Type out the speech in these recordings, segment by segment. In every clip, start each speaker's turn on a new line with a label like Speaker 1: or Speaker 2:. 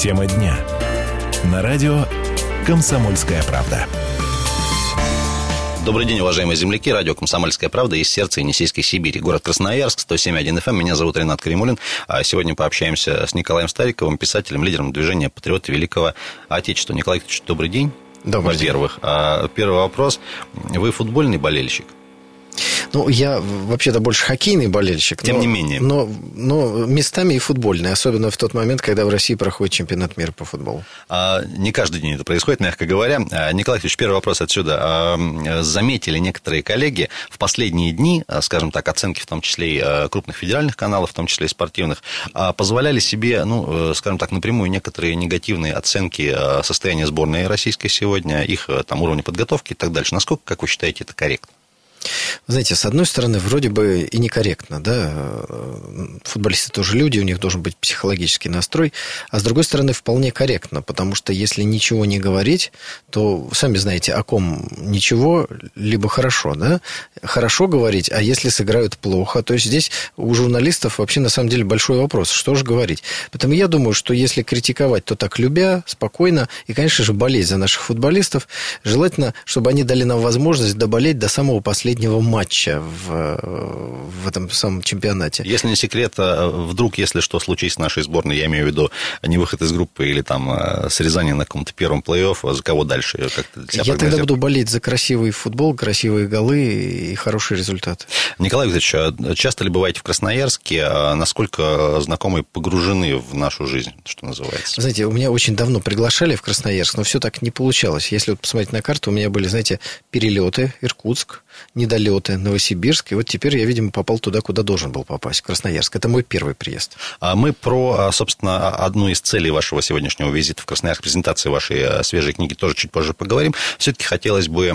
Speaker 1: Тема дня. На радио «Комсомольская правда».
Speaker 2: Добрый день, уважаемые земляки. Радио «Комсомольская правда» из сердца Енисейской Сибири. Город Красноярск, 107.1 FM. Эм. Меня зовут Ренат Каримулин. А сегодня пообщаемся с Николаем Стариковым, писателем, лидером движения «Патриоты Великого Отечества». Николай Викторович, добрый день.
Speaker 3: Добрый
Speaker 2: Во-первых.
Speaker 3: день.
Speaker 2: А, первый вопрос. Вы футбольный болельщик?
Speaker 3: Ну, я вообще-то больше хоккейный болельщик.
Speaker 2: Тем
Speaker 3: но,
Speaker 2: не менее.
Speaker 3: Но, но местами и футбольный, особенно в тот момент, когда в России проходит чемпионат мира по футболу.
Speaker 2: А, не каждый день это происходит, мягко говоря. А, Николай Ильич, первый вопрос отсюда. А, заметили некоторые коллеги в последние дни, а, скажем так, оценки в том числе и а, крупных федеральных каналов, в том числе и спортивных, позволяли себе, ну, э, скажем так, напрямую некоторые негативные оценки состояния сборной российской сегодня, их а, там уровня подготовки и так дальше. Насколько, как вы считаете, это корректно?
Speaker 3: Знаете, с одной стороны, вроде бы и некорректно, да, футболисты тоже люди, у них должен быть психологический настрой, а с другой стороны, вполне корректно, потому что если ничего не говорить, то, сами знаете, о ком ничего, либо хорошо, да, хорошо говорить, а если сыграют плохо, то есть здесь у журналистов вообще на самом деле большой вопрос, что же говорить. Поэтому я думаю, что если критиковать, то так любя, спокойно, и, конечно же, болеть за наших футболистов, желательно, чтобы они дали нам возможность доболеть до самого последнего последнего матча в, в этом самом чемпионате.
Speaker 2: Если не секрет, а вдруг, если что случится с нашей сборной, я имею в виду не выход из группы или там а, срезание на каком-то первом плей-офф, а за кого дальше? Как
Speaker 3: я тогда буду болеть за красивый футбол, красивые голы и хороший результат.
Speaker 2: Николай Викторович, часто ли бываете в Красноярске? Насколько знакомые погружены в нашу жизнь, что называется?
Speaker 3: Знаете, у меня очень давно приглашали в Красноярск, но все так не получалось. Если вот посмотреть на карту, у меня были, знаете, перелеты, Иркутск, недолеты, Новосибирск. И вот теперь я, видимо, попал туда, куда должен был попасть, Красноярск. Это мой первый приезд.
Speaker 2: А мы про, а, собственно, одну из целей вашего сегодняшнего визита в Красноярск, презентации вашей а, свежей книги тоже чуть позже поговорим. Все-таки хотелось бы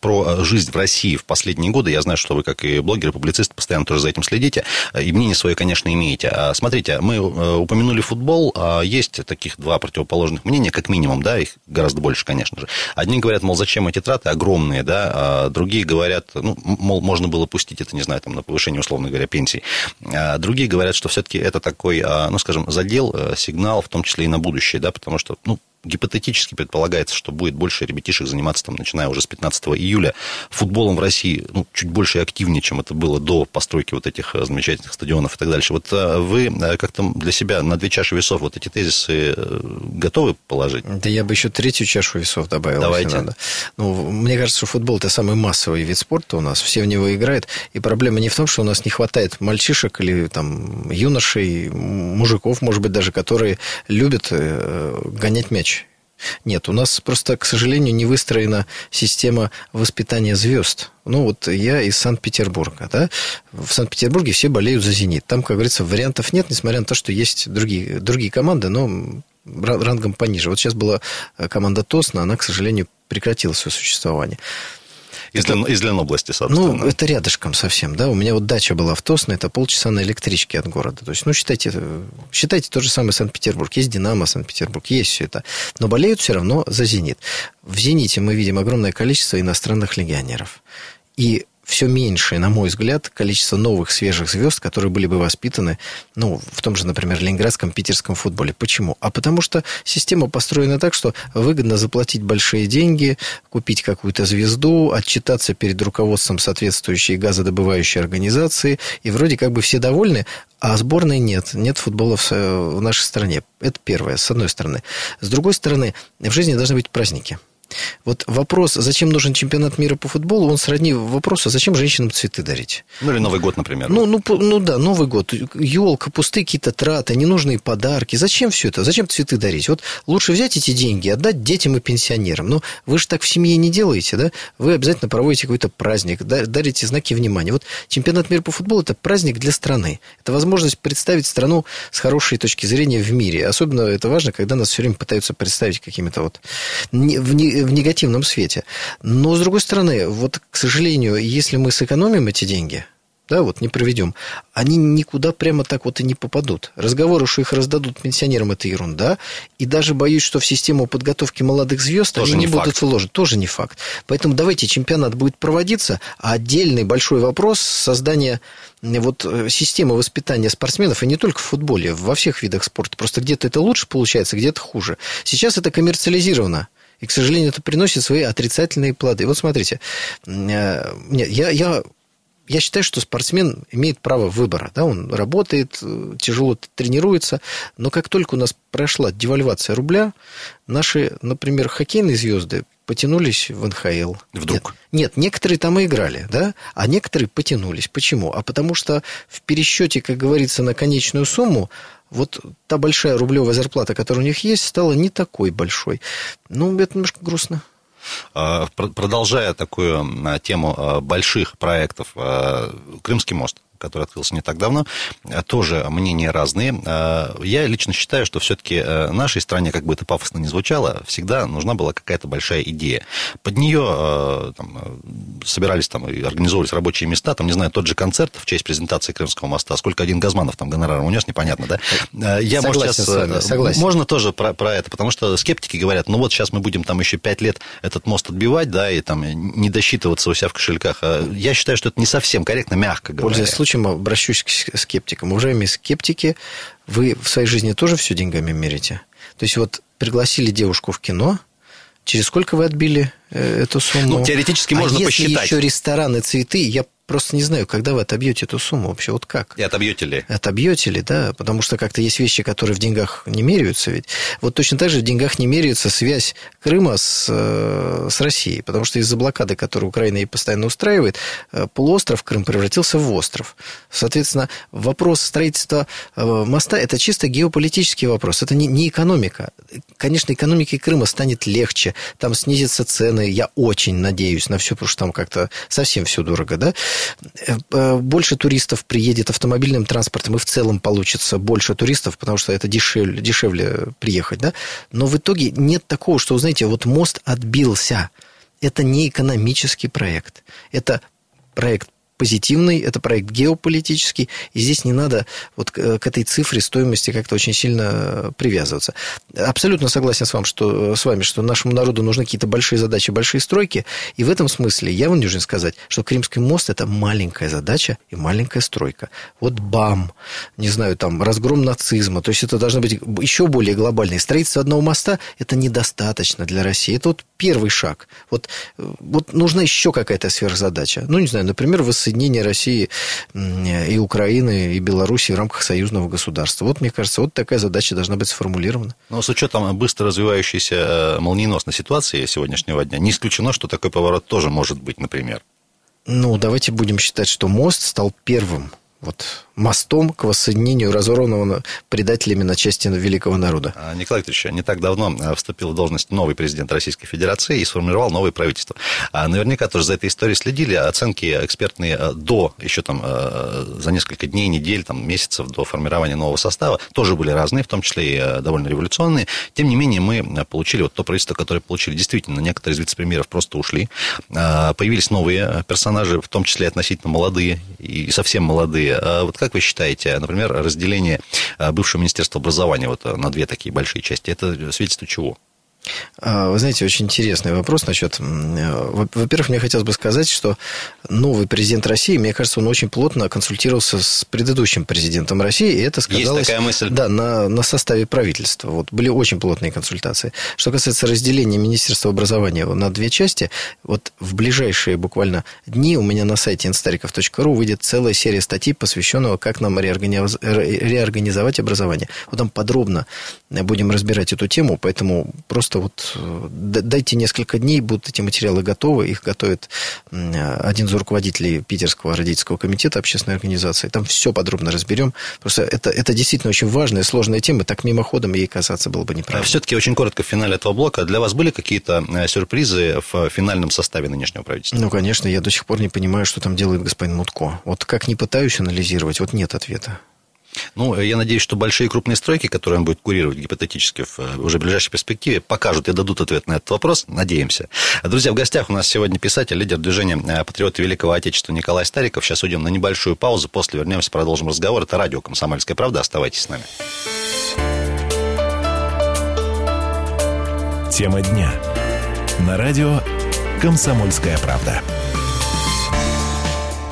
Speaker 2: про жизнь в России в последние годы. Я знаю, что вы, как и блогер и публицист, постоянно тоже за этим следите. И мнение свое, конечно, имеете. Смотрите, мы упомянули футбол. Есть таких два противоположных мнения, как минимум, да, их гораздо больше, конечно же. Одни говорят, мол, зачем эти траты огромные, да, а другие говорят, ну, мол, можно было пустить это, не знаю, там, на повышение, условно говоря, пенсий. А другие говорят, что все-таки это такой, а, ну, скажем, задел, э, сигнал, в том числе и на будущее, да, потому что, ну, гипотетически предполагается, что будет больше ребятишек заниматься, там, начиная уже с 15 июля, футболом в России ну, чуть больше и активнее, чем это было до постройки вот этих э, замечательных стадионов и так дальше. Вот э, вы э, как-то для себя на две чаши весов вот эти тезисы готовы положить?
Speaker 3: Да я бы еще третью чашу весов добавил,
Speaker 2: Давайте.
Speaker 3: надо. Ну, мне кажется, что футбол – это самый массовый вид спорта у нас, все в него играют, и проблема не в том, что у нас не хватает мальчишек или там юношей, мужиков, может быть, даже, которые любят гонять мяч нет, у нас просто, к сожалению, не выстроена система воспитания звезд. Ну, вот я из Санкт-Петербурга, да. В Санкт-Петербурге все болеют за «Зенит». Там, как говорится, вариантов нет, несмотря на то, что есть другие, другие команды, но рангом пониже. Вот сейчас была команда Тосна, она, к сожалению, прекратила свое существование.
Speaker 2: Из, это, Лен, из Ленобласти, собственно.
Speaker 3: Ну, это рядышком совсем, да. У меня вот дача была в Тосно, это полчаса на электричке от города. То есть, ну, считайте, считайте то же самое Санкт-Петербург. Есть Динамо, Санкт-Петербург, есть все это. Но болеют все равно за «Зенит». В «Зените» мы видим огромное количество иностранных легионеров. И все меньшее, на мой взгляд, количество новых свежих звезд, которые были бы воспитаны, ну, в том же, например, ленинградском, питерском футболе. Почему? А потому что система построена так, что выгодно заплатить большие деньги, купить какую-то звезду, отчитаться перед руководством соответствующей газодобывающей организации, и вроде как бы все довольны, а сборной нет, нет футбола в, в нашей стране. Это первое, с одной стороны. С другой стороны, в жизни должны быть праздники. Вот вопрос, зачем нужен чемпионат мира по футболу, он сродни вопросу, зачем женщинам цветы дарить.
Speaker 2: Ну, или Новый год, например.
Speaker 3: Ну, ну, ну да, Новый год. Елка, пустые какие-то траты, ненужные подарки. Зачем все это? Зачем цветы дарить? Вот лучше взять эти деньги отдать детям и пенсионерам. Но вы же так в семье не делаете, да? Вы обязательно проводите какой-то праздник, дарите знаки внимания. Вот чемпионат мира по футболу – это праздник для страны. Это возможность представить страну с хорошей точки зрения в мире. Особенно это важно, когда нас все время пытаются представить какими-то вот в в негативном свете. Но, с другой стороны, вот, к сожалению, если мы сэкономим эти деньги, да, вот не проведем, они никуда прямо так вот и не попадут. Разговоры, что их раздадут пенсионерам, это ерунда. И даже боюсь, что в систему подготовки молодых звезд тоже они не, не будут вложить. Тоже не факт. Поэтому давайте чемпионат будет проводиться, а отдельный большой вопрос создания вот э, системы воспитания спортсменов, и не только в футболе, во всех видах спорта. Просто где-то это лучше получается, где-то хуже. Сейчас это коммерциализировано. И, к сожалению, это приносит свои отрицательные плоды. Вот смотрите, э, нет, я, я я считаю, что спортсмен имеет право выбора. Да? Он работает, э, тяжело тренируется, но как только у нас прошла девальвация рубля, наши, например, хоккейные звезды потянулись в НХЛ.
Speaker 2: Вдруг?
Speaker 3: Нет, нет, некоторые там и играли, да, а некоторые потянулись. Почему? А потому что в пересчете, как говорится, на конечную сумму вот та большая рублевая зарплата, которая у них есть, стала не такой большой. Ну, это немножко грустно.
Speaker 2: А, продолжая такую а, тему а, больших проектов, Крымский мост который открылся не так давно, э, тоже мнения разные. Э, я лично считаю, что все-таки э, нашей стране, как бы это пафосно не звучало, всегда нужна была какая-то большая идея. Под нее там, собирались там и организовывались рабочие места, там, не знаю, тот же концерт в честь презентации Крымского моста, сколько один Газманов там гонорар унес, непонятно, да?
Speaker 3: Я, согласен может, сейчас... вами, согласен.
Speaker 2: Можно тоже про, про это, потому что скептики говорят, ну вот сейчас мы будем там еще пять лет этот мост отбивать, да, и там не досчитываться у себя в кошельках. Я считаю, что это не совсем корректно, мягко говоря.
Speaker 3: Пользуясь случаем, обращусь к скептикам. Уважаемые скептики, вы в своей жизни тоже все деньгами мерите? То есть вот пригласили девушку в кино, через сколько вы отбили э, эту сумму?
Speaker 2: Ну, теоретически можно
Speaker 3: а если
Speaker 2: посчитать.
Speaker 3: еще рестораны, цветы, я просто не знаю, когда вы отобьете эту сумму вообще, вот как?
Speaker 2: И отобьете ли?
Speaker 3: Отобьете ли, да, потому что как-то есть вещи, которые в деньгах не меряются ведь. Вот точно так же в деньгах не меряется связь Крыма с, э, с Россией, потому что из-за блокады, которую Украина ей постоянно устраивает, э, полуостров Крым превратился в остров. Соответственно, вопрос строительства э, моста – это чисто геополитический вопрос, это не, не экономика. Конечно, экономике Крыма станет легче, там снизятся цены, я очень надеюсь на все, потому что там как-то совсем все дорого, да, больше туристов приедет автомобильным транспортом, и в целом получится больше туристов, потому что это дешевле, дешевле приехать, да? Но в итоге нет такого, что, знаете, вот мост отбился. Это не экономический проект. Это проект позитивный, это проект геополитический, и здесь не надо вот к, этой цифре стоимости как-то очень сильно привязываться. Абсолютно согласен с вами, что, с вами, что нашему народу нужны какие-то большие задачи, большие стройки, и в этом смысле я вынужден сказать, что Крымский мост – это маленькая задача и маленькая стройка. Вот БАМ, не знаю, там, разгром нацизма, то есть это должно быть еще более глобальное. Строительство одного моста – это недостаточно для России. Это вот первый шаг. Вот, вот нужна еще какая-то сверхзадача. Ну, не знаю, например, воссоединение России и Украины, и Беларуси в рамках союзного государства. Вот, мне кажется, вот такая задача должна быть сформулирована.
Speaker 2: Но с учетом быстро развивающейся э, молниеносной ситуации сегодняшнего дня, не исключено, что такой поворот тоже может быть, например.
Speaker 3: Ну, давайте будем считать, что мост стал первым вот мостом к воссоединению разорванного предателями на части великого народа.
Speaker 2: А, Николай Викторович, не так давно а, вступил в должность новый президент Российской Федерации и сформировал новое правительство. А наверняка тоже за этой историей следили. Оценки экспертные до, еще там за несколько дней, недель, там, месяцев до формирования нового состава тоже были разные, в том числе и довольно революционные. Тем не менее, мы получили вот то правительство, которое получили. Действительно, некоторые из вице-премьеров просто ушли. Появились новые персонажи, в том числе относительно молодые и совсем молодые. Вот как вы считаете, например, разделение э, бывшего Министерства образования вот э, на две такие большие части, это свидетельство чего?
Speaker 3: А, вы знаете, очень интересный вопрос насчет... Э, во-первых, мне хотелось бы сказать, что новый президент России, мне кажется, он очень плотно консультировался с предыдущим президентом России, и это сказалось...
Speaker 2: Есть такая мысль.
Speaker 3: Да, на, на составе правительства. Вот, были очень плотные консультации. Что касается разделения Министерства образования на две части, вот в ближайшие буквально дни у меня на сайте instarikov.ru выйдет целая серия статей, посвященного, как нам реорганиз... реорганизовать образование. Вот там подробно будем разбирать эту тему, поэтому просто что вот э, дайте несколько дней, будут эти материалы готовы, их готовит один из руководителей Питерского родительского комитета общественной организации. Там все подробно разберем. Просто это, это действительно очень важная, сложная тема, так мимоходом ей касаться было бы неправильно.
Speaker 2: Все-таки очень коротко в финале этого блока. Для вас были какие-то э, сюрпризы в финальном составе нынешнего правительства?
Speaker 3: Ну, конечно, я до сих пор не понимаю, что там делает господин Мутко. Вот как не пытаюсь анализировать, вот нет ответа.
Speaker 2: Ну, я надеюсь, что большие крупные стройки, которые он будет курировать гипотетически в э, уже ближайшей перспективе, покажут и дадут ответ на этот вопрос. Надеемся. Друзья, в гостях у нас сегодня писатель, лидер движения э, «Патриоты Великого Отечества» Николай Стариков. Сейчас уйдем на небольшую паузу. После вернемся, продолжим разговор. Это радио «Комсомольская правда». Оставайтесь с нами.
Speaker 1: Тема дня. На радио «Комсомольская правда».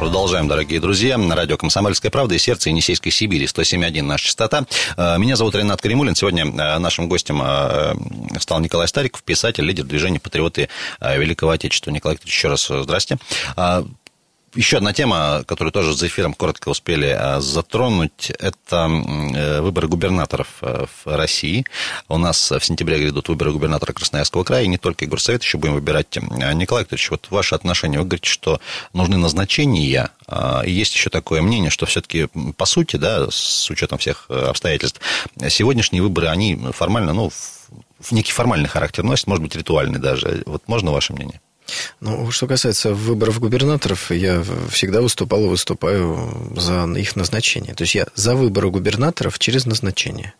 Speaker 2: Продолжаем, дорогие друзья. На радио «Комсомольская правда» и сердце Енисейской Сибири, 107.1 наша частота. Э, меня зовут Ренат Каримулин. Сегодня э, нашим гостем э, стал Николай Стариков, писатель, лидер движения «Патриоты Великого Отечества». Николай Викторович, еще раз здрасте. Еще одна тема, которую тоже за эфиром коротко успели а, затронуть, это э, выборы губернаторов э, в России. У нас в сентябре грядут выборы губернатора Красноярского края, и не только горсовет еще будем выбирать. Николай Викторович, вот ваше отношение, вы говорите, что нужны назначения, а, и есть еще такое мнение, что все-таки, по сути, да, с учетом всех э, обстоятельств, сегодняшние выборы, они формально, ну, в некий формальный характер носят, может быть, ритуальный даже. Вот можно ваше мнение?
Speaker 3: Ну, что касается выборов губернаторов, я всегда выступал и выступаю за их назначение. То есть я за выборы губернаторов через назначение.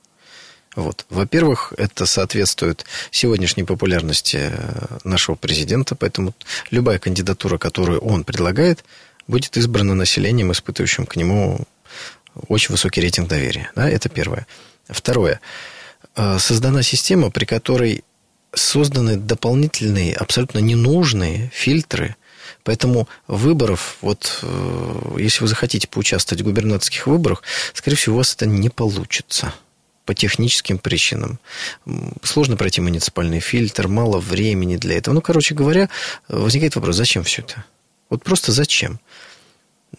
Speaker 3: Вот. Во-первых, это соответствует сегодняшней популярности э, нашего президента, поэтому любая кандидатура, которую он предлагает, будет избрана населением, испытывающим к нему очень высокий рейтинг доверия. Да, это первое. Второе. Э, создана система, при которой созданы дополнительные, абсолютно ненужные фильтры. Поэтому выборов, вот э, если вы захотите поучаствовать в губернаторских выборах, скорее всего, у вас это не получится по техническим причинам. Сложно пройти муниципальный фильтр, мало времени для этого. Ну, короче говоря, возникает вопрос, зачем все это? Вот просто зачем?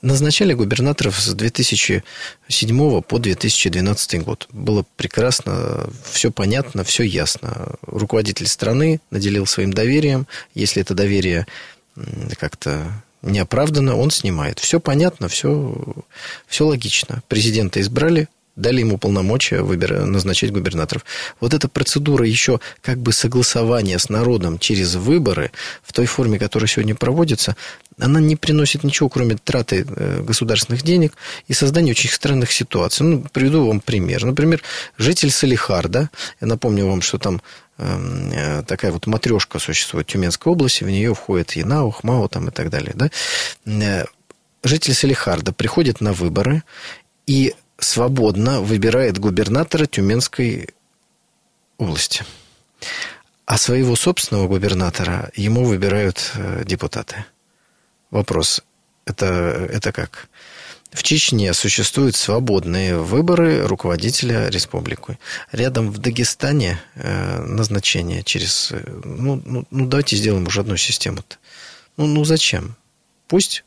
Speaker 3: Назначали губернаторов с 2007 по 2012 год. Было прекрасно, все понятно, все ясно. Руководитель страны наделил своим доверием. Если это доверие как-то неоправданно, он снимает. Все понятно, все, все логично. Президента избрали, дали ему полномочия выбира, назначать губернаторов. Вот эта процедура еще как бы согласования с народом через выборы в той форме, которая сегодня проводится, она не приносит ничего, кроме траты э, государственных денег и создания очень странных ситуаций. Ну, приведу вам пример. Например, житель Салихарда, я напомню вам, что там эм, э, такая вот матрешка существует в Тюменской области, в нее входит Янау, Хмау там и так далее. Да? Э, житель Салихарда приходит на выборы и свободно выбирает губернатора Тюменской области. А своего собственного губернатора ему выбирают депутаты. Вопрос, это, это как? В Чечне существуют свободные выборы руководителя республики. Рядом в Дагестане э, назначение через... Э, ну, ну, ну, давайте сделаем уже одну систему. Ну, ну, зачем? Пусть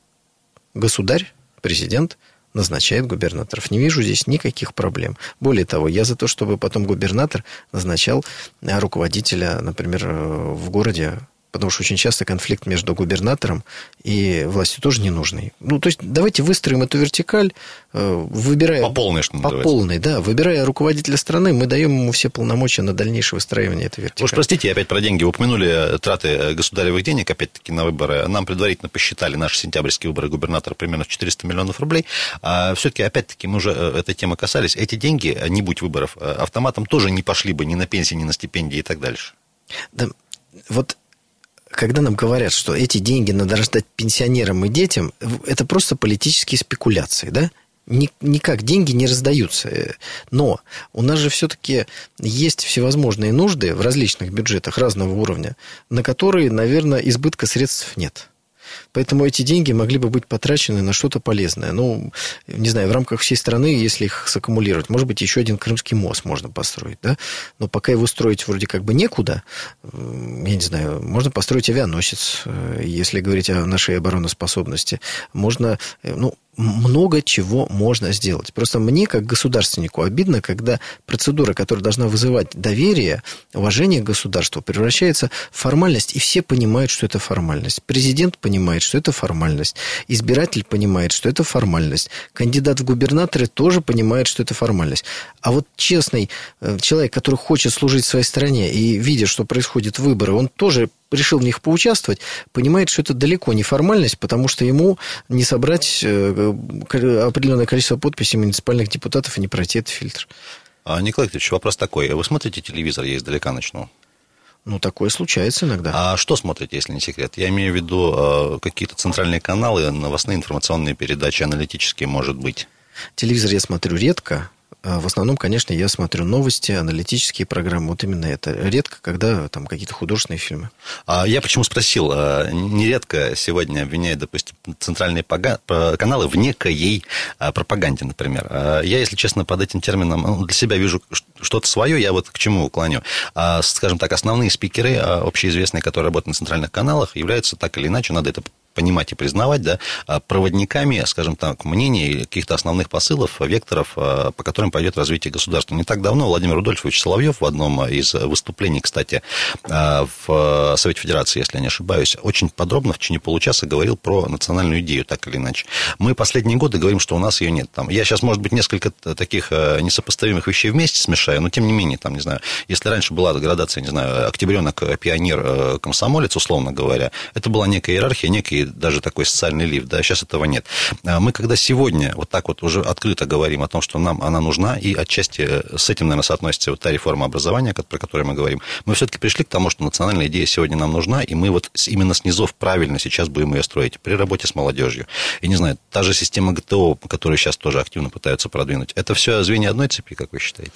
Speaker 3: государь, президент назначает губернаторов. Не вижу здесь никаких проблем. Более того, я за то, чтобы потом губернатор назначал э, руководителя, например, в городе потому что очень часто конфликт между губернатором и властью тоже ненужный. Ну, то есть, давайте выстроим эту вертикаль, э, выбирая...
Speaker 2: По полной, что
Speaker 3: По полной, да. Выбирая руководителя страны, мы даем ему все полномочия на дальнейшее выстраивание этой вертикали. Вы
Speaker 2: уж простите, опять про деньги. упомянули траты государевых денег, опять-таки, на выборы. Нам предварительно посчитали наши сентябрьские выборы губернатора примерно в 400 миллионов рублей. А все-таки, опять-таки, мы уже э, этой темы касались. Эти деньги, э, не будь выборов, автоматом тоже не пошли бы ни на пенсии, ни на стипендии и так дальше.
Speaker 3: Да, вот когда нам говорят, что эти деньги надо раздать пенсионерам и детям, это просто политические спекуляции, да? никак деньги не раздаются. Но у нас же все-таки есть всевозможные нужды в различных бюджетах разного уровня, на которые, наверное, избытка средств нет. Поэтому эти деньги могли бы быть потрачены на что-то полезное. Ну, не знаю, в рамках всей страны, если их саккумулировать, может быть, еще один Крымский мост можно построить, да? Но пока его строить вроде как бы некуда, я не знаю, можно построить авианосец, э, если говорить о нашей обороноспособности. Можно, э, ну, много чего можно сделать. Просто мне, как государственнику, обидно, когда процедура, которая должна вызывать доверие, уважение к государству, превращается в формальность, и все понимают, что это формальность. Президент понимает, что это формальность. Избиратель понимает, что это формальность. Кандидат в губернаторы тоже понимает, что это формальность. А вот честный э, человек, который хочет служить своей стране и видя, что происходят выборы, он тоже решил в них поучаствовать, понимает, что это далеко не формальность, потому что ему не собрать э, определенное количество подписей муниципальных депутатов и не пройти этот фильтр.
Speaker 2: А, Николай Викторович, вопрос такой. Вы смотрите телевизор, я издалека начну.
Speaker 3: Ну, такое случается иногда.
Speaker 2: А что смотрите, если не секрет? Я имею в виду э, какие-то центральные каналы, новостные информационные передачи, аналитические, может быть.
Speaker 3: Телевизор я смотрю редко, в основном, конечно, я смотрю новости, аналитические программы. Вот именно это. Редко, когда там какие-то художественные фильмы.
Speaker 2: А я почему спросил? А, нередко сегодня обвиняют, допустим, центральные каналы в некой а, пропаганде, например. Я, если честно, под этим термином ну, для себя вижу что-то свое. Я вот к чему уклоню. Скажем так, основные спикеры, общеизвестные, которые работают на центральных каналах, являются так или иначе, надо это понимать и признавать, да, а, проводниками, скажем так, мнений каких-то основных посылов, векторов, а, по которым пойдет развитие государства. Не так давно Владимир Рудольфович Соловьев в одном из выступлений, кстати, а, в Совете Федерации, если я не ошибаюсь, очень подробно в течение получаса говорил про национальную идею, так или иначе. Мы последние годы говорим, что у нас ее нет. Там, я сейчас, может быть, несколько таких несопоставимых вещей вместе смешаю, но тем не менее, там, не знаю, если раньше была градация, не знаю, октябренок, пионер, комсомолец, условно говоря, это была некая иерархия, некий даже такой социальный лифт, да, сейчас этого нет. А мы когда сегодня вот так вот уже открыто говорим о том, что нам она нужна, и отчасти э, с этим, наверное, соотносится вот та реформа образования, про которую мы говорим, мы все-таки пришли к тому, что национальная идея сегодня нам нужна, и мы вот именно с низов правильно сейчас будем ее строить при работе с молодежью. И не знаю, та же система ГТО, которую сейчас тоже активно пытаются продвинуть, это все звенья одной цепи, как вы считаете?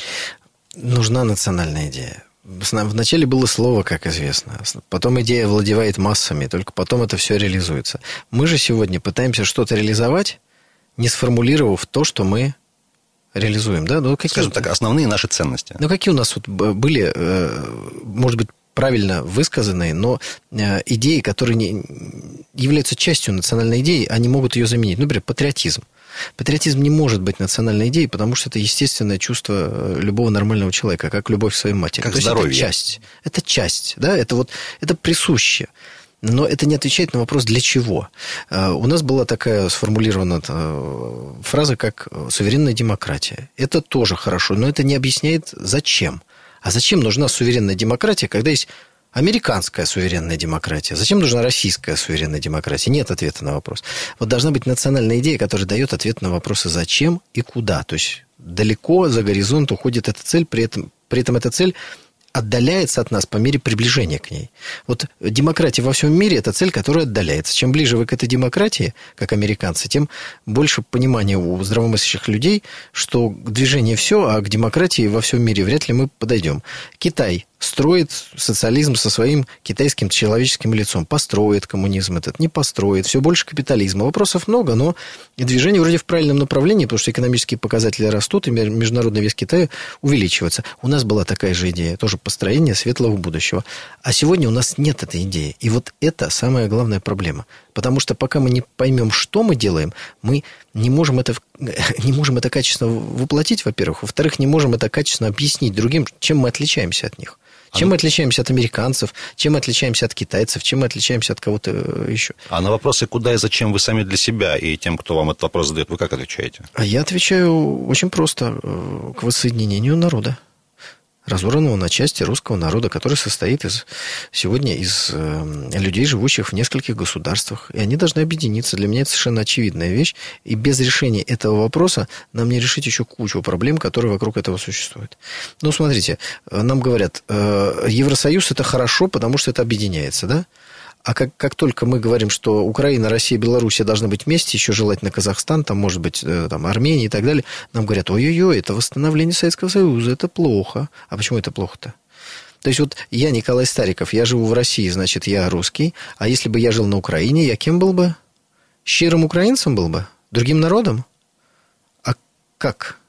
Speaker 3: Нужна национальная идея. Вначале было слово, как известно. Потом идея владевает массами, только потом это все реализуется. Мы же сегодня пытаемся что-то реализовать, не сформулировав то, что мы реализуем. Да?
Speaker 2: Ну, какие... Скажем так, основные наши ценности.
Speaker 3: Ну, какие у нас вот были, э, может быть, правильно высказанные, но э, идеи, которые не являются частью национальной идеи, они могут ее заменить. Например, патриотизм. Патриотизм не может быть национальной идеей, потому что это естественное чувство э, любого нормального человека, как любовь к своей матери.
Speaker 2: Как То здоровье.
Speaker 3: это часть. Это часть, да, это вот, это присуще. Но это не отвечает на вопрос, для чего. Э, у нас была такая сформулирована э, фраза, как суверенная демократия. Это тоже хорошо, но это не объясняет, зачем. А зачем нужна суверенная демократия, когда есть американская суверенная демократия. Зачем нужна российская суверенная демократия? Нет ответа на вопрос. Вот должна быть национальная идея, которая дает ответ на вопросы зачем и куда. То есть далеко за горизонт уходит эта цель, при этом, при этом эта цель отдаляется от нас по мере приближения к ней. Вот демократия во всем мире – это цель, которая отдаляется. Чем ближе вы к этой демократии, как американцы, тем больше понимания у здравомыслящих людей, что движение все, а к демократии во всем мире вряд ли мы подойдем. Китай строит социализм со своим китайским человеческим лицом. Построит коммунизм этот, не построит. Все больше капитализма. Вопросов много, но движение вроде в правильном направлении, потому что экономические показатели растут, и международный вес Китая увеличивается. У нас была такая же идея, тоже построение светлого будущего. А сегодня у нас нет этой идеи. И вот это самая главная проблема. Потому что пока мы не поймем, что мы делаем, мы не можем это, не можем это качественно воплотить, во-первых. Во-вторых, не можем это качественно объяснить другим, чем мы отличаемся от них. Чем а мы отличаемся от американцев, чем мы отличаемся от китайцев, чем мы отличаемся от кого-то э, еще.
Speaker 2: А на вопросы, куда и зачем вы сами для себя и тем, кто вам этот вопрос задает, вы как отвечаете?
Speaker 3: А я отвечаю очень просто, э, к воссоединению народа разорванного на части русского народа, который состоит из, сегодня из э, людей, живущих в нескольких государствах. И они должны объединиться. Для меня это совершенно очевидная вещь. И без решения этого вопроса нам не решить еще кучу проблем, которые вокруг этого существуют. Ну, смотрите, э, нам говорят, э, Евросоюз это хорошо, потому что это объединяется, да? А как, как только мы говорим, что Украина, Россия, Белоруссия должны быть вместе, еще желательно Казахстан, там, может быть, э, там, Армения и так далее, нам говорят, ой-ой-ой, это восстановление Советского Союза, это плохо. А почему это плохо-то? То есть вот я Николай Стариков, я живу в России, значит, я русский, а если бы я жил на Украине, я кем был бы? Щирым украинцем был бы? Другим народом? А как?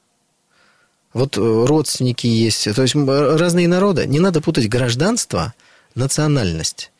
Speaker 3: Вот э, родственники есть, то есть разные народы. Не надо путать гражданство, национальность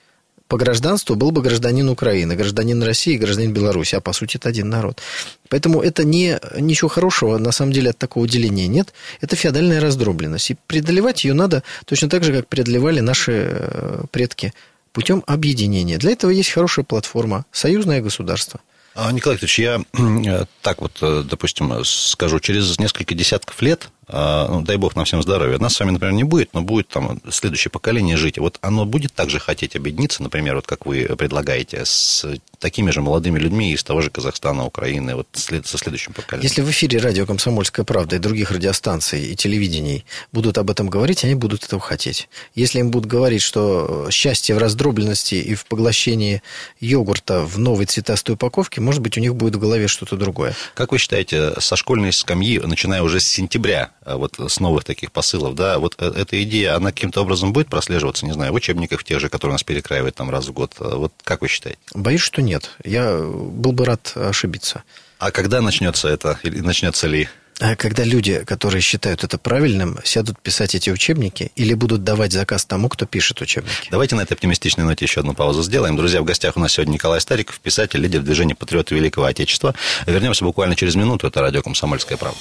Speaker 3: по гражданству был бы гражданин Украины, гражданин России, гражданин Беларуси, а по сути это один народ. Поэтому это не, ничего хорошего, на самом деле, от такого деления нет. Это феодальная раздробленность. И преодолевать ее надо точно так же, как преодолевали наши э, предки путем объединения. Для этого есть хорошая платформа – союзное государство –
Speaker 2: а, Николай Викторович, я э, так вот, э, допустим, скажу, через несколько десятков лет ну, дай бог нам всем здоровья. Нас с вами, например, не будет, но будет там следующее поколение жить. Вот оно будет также хотеть объединиться, например, вот как вы предлагаете, с такими же молодыми людьми из того же Казахстана, Украины, вот со следующим поколением.
Speaker 3: Если в эфире радио «Комсомольская правда» и других радиостанций и телевидений будут об этом говорить, они будут этого хотеть. Если им будут говорить, что счастье в раздробленности и в поглощении йогурта в новой цветастой упаковке, может быть, у них будет в голове что-то другое.
Speaker 2: Как вы считаете, со школьной скамьи, начиная уже с сентября, а, вот с новых таких посылов, да, вот э, эта идея, она каким-то образом будет прослеживаться, не знаю, в учебниках тех же, которые нас перекраивают там раз в год. А, вот как вы считаете?
Speaker 3: Боюсь, что нет. Я был бы рад ошибиться.
Speaker 2: А когда начнется это? Или начнется ли?
Speaker 3: А когда люди, которые считают это правильным, сядут писать эти учебники или будут давать заказ тому, кто пишет учебники.
Speaker 2: Давайте на этой оптимистичной ноте еще одну паузу сделаем. Друзья, в гостях у нас сегодня Николай Стариков, писатель, лидер движения «Патриоты Великого Отечества». Вернемся буквально через минуту. Это радио «Комсомольская правда».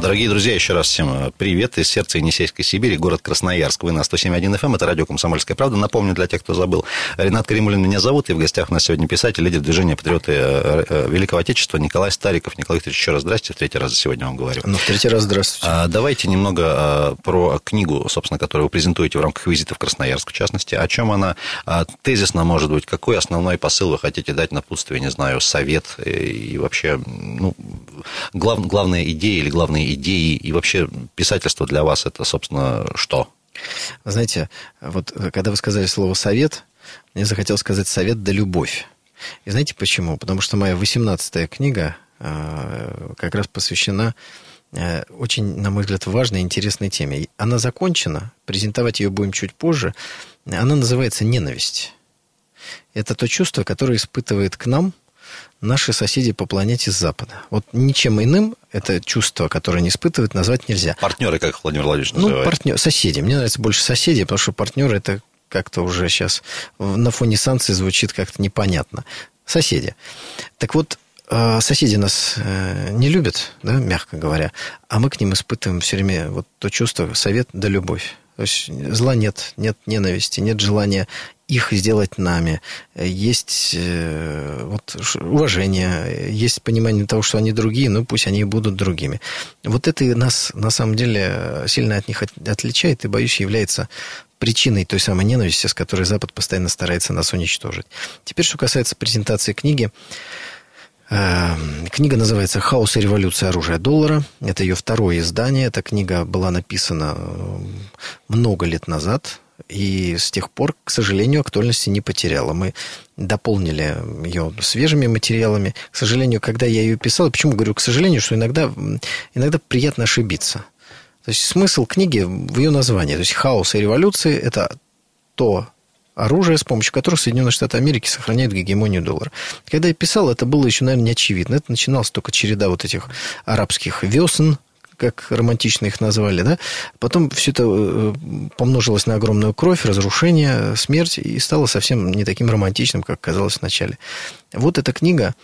Speaker 2: Дорогие друзья, еще раз всем э, привет из сердца Енисейской Сибири, город Красноярск. Вы на 107.1 FM, эм, это радио «Комсомольская правда». Напомню для тех, кто забыл, Ренат Каримулин меня зовут, и в гостях у нас сегодня писатель, лидер движения «Патриоты э, э, Великого Отечества» Николай Стариков. Николай Викторович, еще раз здрасте, в третий раз за сегодня вам говорю.
Speaker 3: Ну, в третий раз здравствуйте.
Speaker 2: А, давайте немного про книгу, собственно, которую вы презентуете в рамках визита в Красноярск, в частности. О чем она а, тезисно может быть? Какой основной посыл вы хотите дать напутствие, не знаю, совет и вообще, ну, глав, главная идея или главные идеи и вообще писательство для вас это, собственно, что?
Speaker 3: Знаете, вот когда вы сказали слово «совет», мне захотелось сказать «совет да любовь». И знаете почему? Потому что моя 18-я книга э, как раз посвящена э, очень, на мой взгляд, важной и интересной теме. Она закончена, презентовать ее будем чуть позже. Она называется «Ненависть». Это то чувство, которое испытывает к нам – наши соседи по планете с Запада. Вот ничем иным это чувство, которое они испытывают, назвать нельзя.
Speaker 2: Партнеры, как Владимир Владимирович
Speaker 3: ну, называет. Ну, партнер, соседи. Мне нравится больше соседи, потому что партнеры это как-то уже сейчас на фоне санкций звучит как-то непонятно. Соседи. Так вот, э, соседи нас э, не любят, да, мягко говоря, а мы к ним испытываем все время вот то чувство совет да любовь. То есть зла нет, нет ненависти, нет желания их сделать нами. Есть э, вот, уважение, есть понимание того, что они другие, но пусть они и будут другими. Вот это нас на самом деле сильно от них отличает и, боюсь, является причиной той самой ненависти, с которой Запад постоянно старается нас уничтожить. Теперь, что касается презентации книги. Э, книга называется «Хаос и революция оружия доллара». Это ее второе издание. Эта книга была написана э, много лет назад, и с тех пор, к сожалению, актуальности не потеряла. Мы дополнили ее свежими материалами. К сожалению, когда я ее писал, почему говорю к сожалению, что иногда, иногда приятно ошибиться. То есть смысл книги в ее названии. То есть хаос и революции – это то оружие, с помощью которого Соединенные Штаты Америки сохраняют гегемонию доллара. Когда я писал, это было еще, наверное, не очевидно. Это начиналась только череда вот этих арабских весен, как романтично их назвали, да, потом все это э, помножилось на огромную кровь, разрушение, смерть, и стало совсем не таким романтичным, как казалось вначале. Вот эта книга,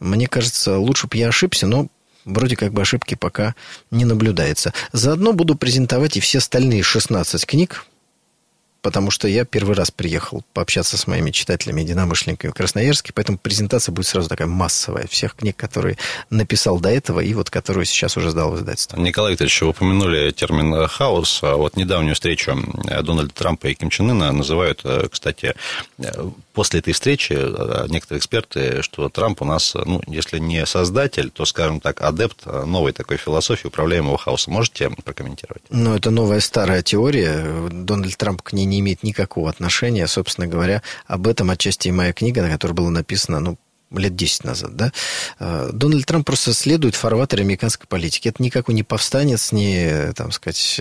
Speaker 3: мне кажется, лучше бы я ошибся, но вроде как бы ошибки пока не наблюдается. Заодно буду презентовать и все остальные 16 книг, потому что я первый раз приехал пообщаться с моими читателями, единомышленниками в Красноярске, поэтому презентация будет сразу такая массовая всех книг, которые написал до этого и вот которую сейчас уже сдал в издательство.
Speaker 2: Николай Викторович, вы упомянули термин «хаос». А вот недавнюю встречу Дональда Трампа и Ким Чен Ына называют, э, кстати, э, после этой встречи э, некоторые эксперты, что Трамп у нас, ну, если не создатель, то, скажем так, адепт новой такой философии управляемого хаоса. Можете прокомментировать?
Speaker 3: Ну, это новая старая теория. Дональд Трамп к ней не имеет никакого отношения. Собственно говоря, об этом отчасти и моя книга, на которой было написано, ну, лет 10 назад, да, э, Дональд Трамп просто следует фарватере американской политики. Это никакой не повстанец, не, там сказать...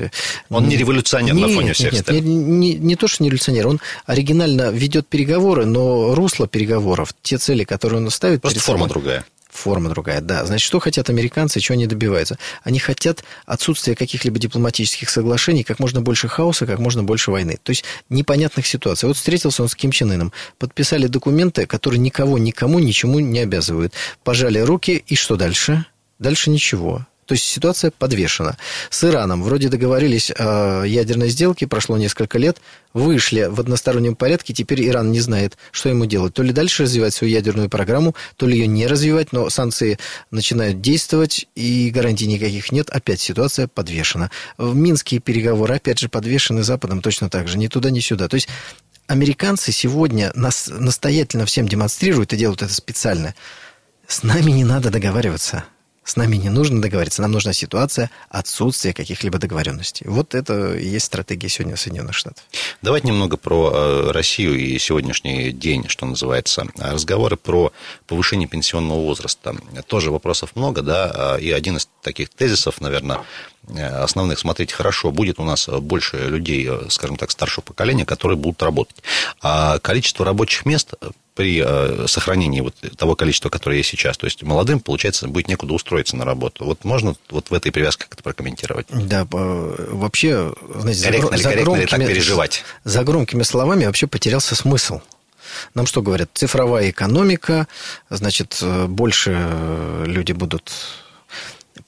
Speaker 2: Он не революционер нет, на фоне всех
Speaker 3: нет, не, не, не то, что не революционер, он оригинально ведет переговоры, но русло переговоров, те цели, которые он ставит...
Speaker 2: Просто форма другая.
Speaker 3: Форма другая, да. Значит, что хотят американцы, чего они добиваются? Они хотят отсутствия каких-либо дипломатических соглашений, как можно больше хаоса, как можно больше войны. То есть непонятных ситуаций. Вот встретился он с Ким Чен Ыном, подписали документы, которые никого, никому, ничему не обязывают. Пожали руки, и что дальше? Дальше ничего. То есть ситуация подвешена. С Ираном вроде договорились о ядерной сделке, прошло несколько лет, вышли в одностороннем порядке, теперь Иран не знает, что ему делать. То ли дальше развивать свою ядерную программу, то ли ее не развивать, но санкции начинают действовать, и гарантий никаких нет. Опять ситуация подвешена. В Минские переговоры, опять же, подвешены Западом точно так же. Ни туда, ни сюда. То есть американцы сегодня нас настоятельно всем демонстрируют и делают это специально. С нами не надо договариваться. С нами не нужно договориться, нам нужна ситуация отсутствия каких-либо договоренностей. Вот это и есть стратегия сегодня Соединенных Штатов.
Speaker 2: Давайте немного про э, Россию и сегодняшний день, что называется. Разговоры про повышение пенсионного возраста. Тоже вопросов много, да, а, и один из таких тезисов, наверное, основных, смотрите, хорошо, будет у нас больше людей, э, скажем так, старшего поколения, которые будут работать. А количество рабочих мест при э, сохранении вот того количества, которое есть сейчас. То есть молодым, получается, будет некуда устроиться на работу. Вот можно вот в этой привязке как-то прокомментировать?
Speaker 3: Да, вообще,
Speaker 2: знаете, корректно за, ли, за громкими, ли так переживать?
Speaker 3: За громкими словами вообще потерялся смысл. Нам что говорят? Цифровая экономика, значит, э, больше люди будут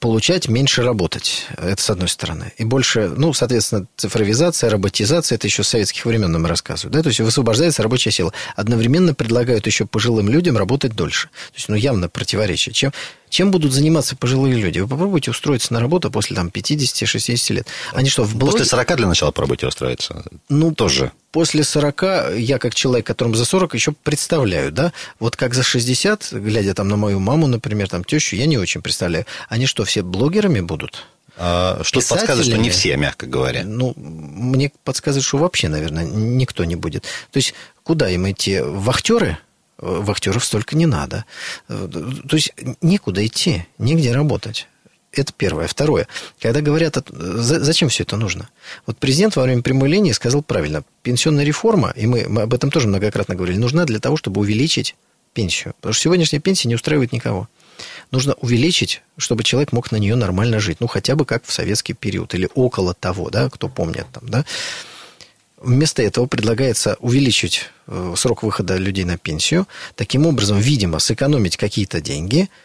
Speaker 3: получать, меньше работать. Это с одной стороны. И больше, ну, соответственно, цифровизация, роботизация, это еще с советских времен нам рассказывают. Да? То есть высвобождается рабочая сила. Одновременно предлагают еще пожилым людям работать дольше. То есть, ну, явно противоречие. Чем, чем будут заниматься пожилые люди? Вы попробуйте устроиться на работу после там, 50-60 лет. Они что, в
Speaker 2: блоге... После 40 для начала по работе устроиться?
Speaker 3: Ну, тоже. После 40, я как человек, которому за 40, еще представляю, да? Вот как за 60, глядя там на мою маму, например, там тещу, я не очень представляю. Они что, все блогерами будут?
Speaker 2: А, что подсказывает, что не все, мягко говоря.
Speaker 3: Ну, мне подсказывает, что вообще, наверное, никто не будет. То есть, куда им идти? В актеры? Вахтеров столько не надо. То есть некуда идти, негде работать. Это первое. Второе. Когда говорят, зачем все это нужно? Вот президент во время прямой линии сказал правильно. Пенсионная реформа, и мы, мы об этом тоже многократно говорили, нужна для того, чтобы увеличить пенсию. Потому что сегодняшняя пенсия не устраивает никого. Нужно увеличить, чтобы человек мог на нее нормально жить. Ну, хотя бы как в советский период. Или около того, да, кто помнит там, да. Вместо этого предлагается увеличить э, срок выхода людей на пенсию, таким образом, видимо, сэкономить какие-то деньги –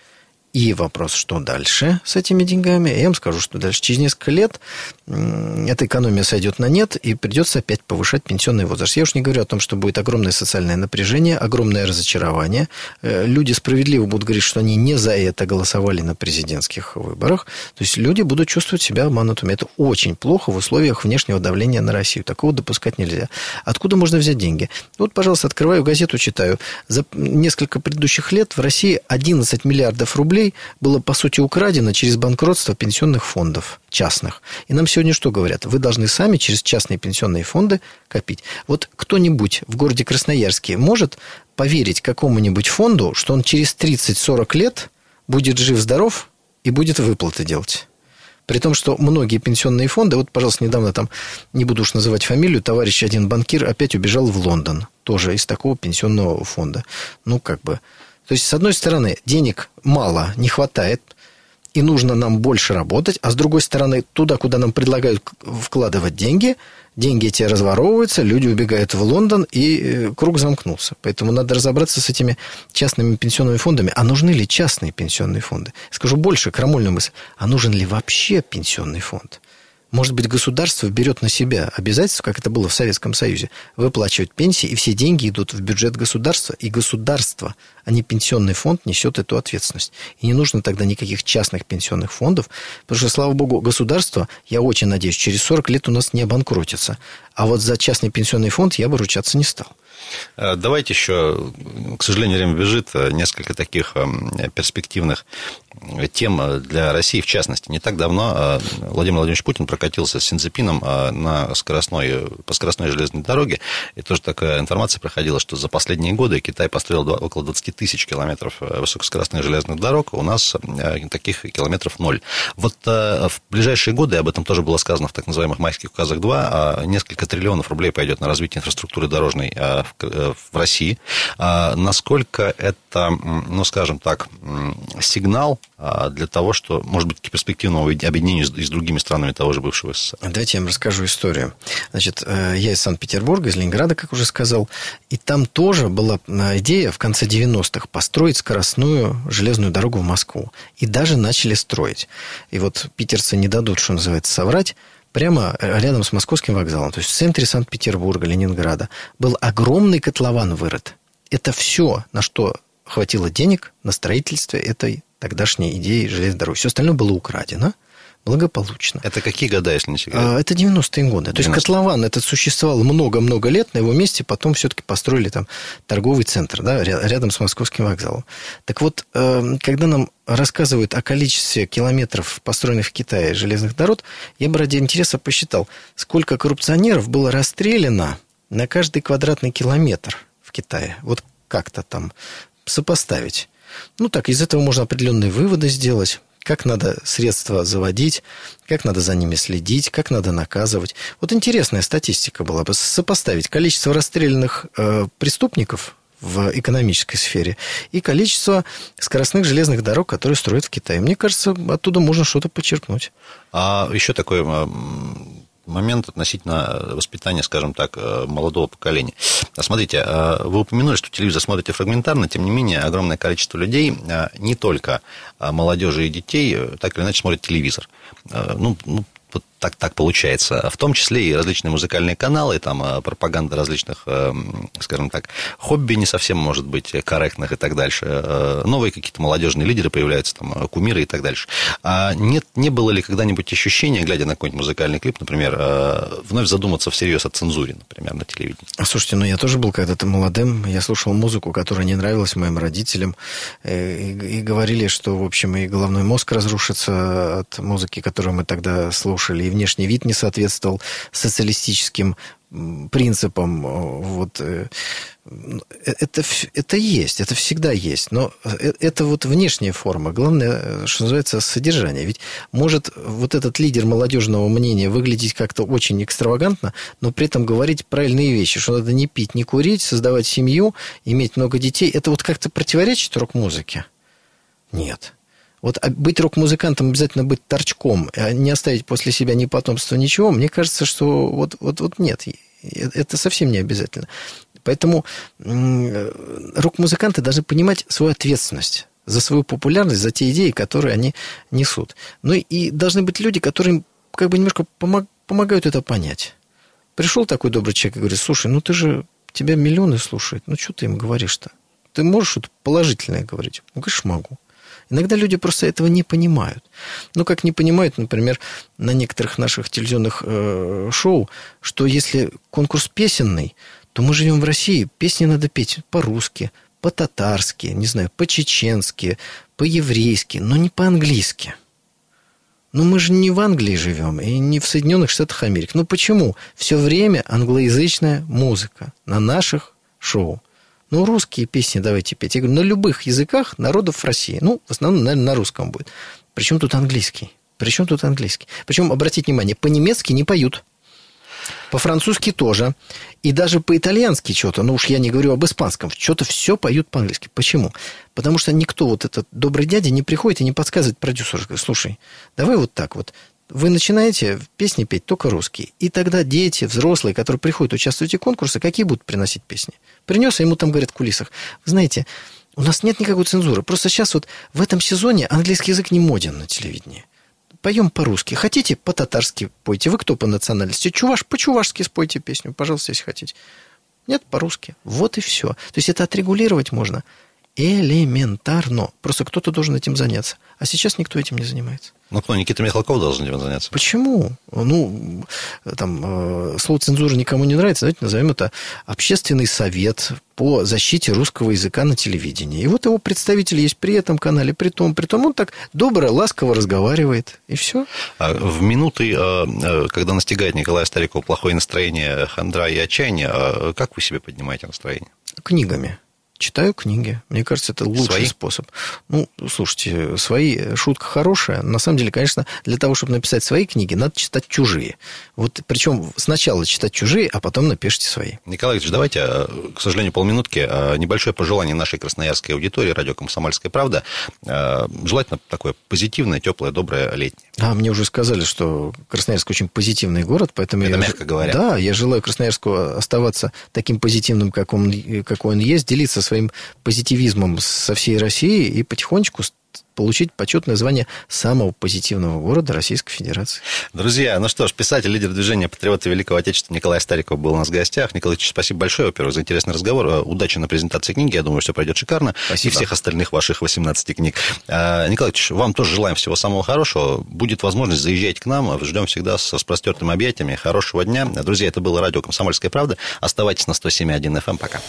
Speaker 3: и вопрос, что дальше с этими деньгами? Я вам скажу, что дальше. Через несколько лет эта экономия сойдет на нет, и придется опять повышать пенсионный возраст. Я уж не говорю о том, что будет огромное социальное напряжение, огромное разочарование. Э, люди справедливо будут говорить, что они не за это голосовали на президентских выборах. То есть люди будут чувствовать себя обманутыми. Это очень плохо в условиях внешнего давления на Россию. Такого допускать нельзя. Откуда можно взять деньги? Вот, пожалуйста, открываю газету, читаю. За несколько предыдущих лет в России 11 миллиардов рублей рублей было, по сути, украдено через банкротство пенсионных фондов частных. И нам сегодня что говорят? Вы должны сами через частные пенсионные фонды копить. Вот кто-нибудь в городе Красноярске может поверить какому-нибудь фонду, что он через 30-40 лет будет жив-здоров и будет выплаты делать? При том, что многие пенсионные фонды, вот, пожалуйста, недавно там, не буду уж называть фамилию, товарищ один банкир опять убежал в Лондон, тоже из такого пенсионного фонда. Ну, как бы, то есть, с одной стороны, денег мало, не хватает, и нужно нам больше работать, а с другой стороны, туда, куда нам предлагают вкладывать деньги, деньги эти разворовываются, люди убегают в Лондон, и э, круг замкнулся. Поэтому надо разобраться с этими частными пенсионными фондами. А нужны ли частные пенсионные фонды? Скажу больше, крамольную мысль. А нужен ли вообще пенсионный фонд? Может быть, государство берет на себя обязательство, как это было в Советском Союзе, выплачивать пенсии, и все деньги идут в бюджет государства, и государство, а не пенсионный фонд, несет эту ответственность. И не нужно тогда никаких частных пенсионных фондов, потому что, слава богу, государство, я очень надеюсь, через 40 лет у нас не обанкротится. А вот за частный пенсионный фонд я бы ручаться не стал.
Speaker 2: Э, давайте еще, к сожалению, время бежит, э, несколько таких э, перспективных тем для России, в частности. Не так давно Владимир Владимирович Путин прокатился с Синцепином на скоростной, по скоростной железной дороге, и тоже такая информация проходила, что за последние годы Китай построил около 20 тысяч километров высокоскоростных железных дорог, у нас таких километров ноль. Вот в ближайшие годы, об этом тоже было сказано в так называемых майских указах 2, несколько триллионов рублей пойдет на развитие инфраструктуры дорожной в России. Насколько это, ну, скажем так, сигнал для того, что, может быть, перспективного объединения с другими странами того же бывшего СССР?
Speaker 3: Давайте я вам расскажу историю. Значит, я из Санкт-Петербурга, из Ленинграда, как уже сказал, и там тоже была идея в конце 90-х построить скоростную железную дорогу в Москву. И даже начали строить. И вот питерцы не дадут, что называется, соврать, прямо рядом с московским вокзалом, то есть в центре Санкт-Петербурга, Ленинграда, был огромный котлован вырыт. Это все, на что хватило денег на строительство этой тогдашней идеи железной дороги. Все остальное было украдено – благополучно.
Speaker 2: Это какие года, если не секрет?
Speaker 3: А, это 90-е годы. 90 То есть котлован этот существовал много-много лет, на его месте потом все-таки построили там торговый центр, да, рядом с московским вокзалом. Так вот, эм, когда нам рассказывают о количестве километров, построенных в Китае железных дорог, я бы ради интереса посчитал, сколько коррупционеров было расстреляно на каждый квадратный километр в Китае. Вот как-то там сопоставить. Ну так, из этого можно определенные выводы сделать как надо средства заводить, как надо за ними следить, как надо наказывать. Вот интересная статистика была бы сопоставить количество расстрелянных э, преступников в экономической сфере и количество скоростных железных дорог, которые строят в Китае. Мне кажется, оттуда можно что-то почерпнуть.
Speaker 2: А еще такой момент относительно воспитания, скажем так, э, молодого поколения. Смотрите, э, вы упомянули, что телевизор смотрите фрагментарно, тем не менее, огромное количество людей, э, не только молодежи и детей, так или иначе смотрят телевизор. Ну, ну вот так, так получается. В том числе и различные музыкальные каналы, там э, пропаганда различных, э, скажем так, хобби не совсем может быть корректных и так дальше. Э, новые какие-то молодежные лидеры появляются, там, кумиры и так дальше. А нет, не было ли когда-нибудь ощущения, глядя на какой-нибудь музыкальный клип, например, вновь задуматься всерьез о цензуре, например, на телевидении?
Speaker 3: Слушайте, ну я тоже был когда-то молодым, я слушал музыку, которая не нравилась моим родителям, и, и говорили, что, в общем, и головной мозг разрушится от музыки, которую мы тогда слушали, и внешний вид не соответствовал социалистическим принципам. Вот, э, это, это есть, это всегда есть. Но э, это вот внешняя форма. Главное, что называется, содержание. Ведь может вот этот лидер молодежного мнения выглядеть как-то очень экстравагантно, но при этом говорить правильные вещи, что надо не пить, не курить, создавать семью, иметь много детей. Это вот как-то противоречит рок-музыке? Нет. Вот а быть рок-музыкантом обязательно быть торчком, а не оставить после себя ни потомства, ничего, мне кажется, что вот, вот, вот нет, это совсем не обязательно. Поэтому рок-музыканты должны понимать свою ответственность за свою популярность, за те идеи, которые они несут. Ну и должны быть люди, которые как бы немножко помог, помогают это понять. Пришел такой добрый человек и говорит, слушай, ну ты же, тебя миллионы слушают, ну что ты им говоришь-то? Ты можешь что-то положительное говорить? Ну, конечно, могу. Иногда люди просто этого не понимают. Ну, как не понимают, например, на некоторых наших телевизионных э, шоу, что если конкурс песенный, то мы живем в России, песни надо петь по-русски, по-татарски, не знаю, по-чеченски, по-еврейски, но не по-английски. Но мы же не в Англии живем и не в Соединенных Штатах Америки. Ну почему? Все время англоязычная музыка на наших шоу. Ну, русские песни давайте петь. Я говорю, на любых языках народов России. Ну, в основном, наверное, на русском будет. Причем тут английский? Причем тут английский? Причем, обратите внимание, по-немецки не поют. По-французски тоже. И даже по-итальянски что-то, ну уж я не говорю об испанском, что-то все поют по-английски. Почему? Потому что никто, вот этот добрый дядя, не приходит и не подсказывает продюсеру, слушай, давай вот так вот вы начинаете песни петь только русские. И тогда дети, взрослые, которые приходят участвовать в конкурсы, какие будут приносить песни? Принес, а ему там говорят в кулисах. Вы знаете, у нас нет никакой цензуры. Просто сейчас вот в этом сезоне английский язык не моден на телевидении. Поем по-русски. Хотите, по-татарски пойте. Вы кто по национальности? Чуваш, по-чувашски спойте песню, пожалуйста, если хотите. Нет, по-русски. Вот и все. То есть это отрегулировать можно элементарно. Просто кто-то должен этим заняться. А сейчас никто этим не занимается.
Speaker 2: Ну, кто? Никита Михалков должен этим заняться.
Speaker 3: Почему? Ну, там, э, слово цензура никому не нравится. Давайте назовем это общественный совет по защите русского языка на телевидении. И вот его представитель есть при этом канале, при том, при том. Он так добро, ласково разговаривает. И все.
Speaker 2: А в минуты, э, э, когда настигает Николая Старикова плохое настроение, хандра и отчаяние, как вы себе поднимаете настроение?
Speaker 3: Книгами. Читаю книги. Мне кажется, это лучший свои? способ. Ну, слушайте, свои шутка хорошая. На самом деле, конечно, для того, чтобы написать свои книги, надо читать чужие. Вот причем сначала читать чужие, а потом напишите свои.
Speaker 2: Николай Ильич, давайте, э, к сожалению, полминутки. Э, небольшое пожелание нашей красноярской аудитории, радио «Комсомольская правда». Э, желательно такое позитивное, теплое, доброе, летнее.
Speaker 3: А, мне уже сказали, что Красноярск очень позитивный город, поэтому...
Speaker 2: Это
Speaker 3: я,
Speaker 2: мягко говоря.
Speaker 3: Да, я желаю Красноярску оставаться таким позитивным, как он, какой он есть, делиться своим позитивизмом со всей Россией и потихонечку получить почетное звание самого позитивного города Российской Федерации.
Speaker 2: Друзья, ну что ж, писатель, лидер движения «Патриоты Великого Отечества» Николай Стариков был у нас в гостях. Николай спасибо большое, во-первых, за интересный разговор. Э, удачи на презентации книги. Я думаю, все пройдет шикарно. Спасибо. И всех остальных ваших 18 книг. А, Николай вам тоже желаем всего самого хорошего. Будет возможность, заезжать к нам. Ждем всегда с распростертыми объятиями. Хорошего дня. Друзья, это было радио «Комсомольская правда». Оставайтесь на 107.1 FM. Эм. Пока.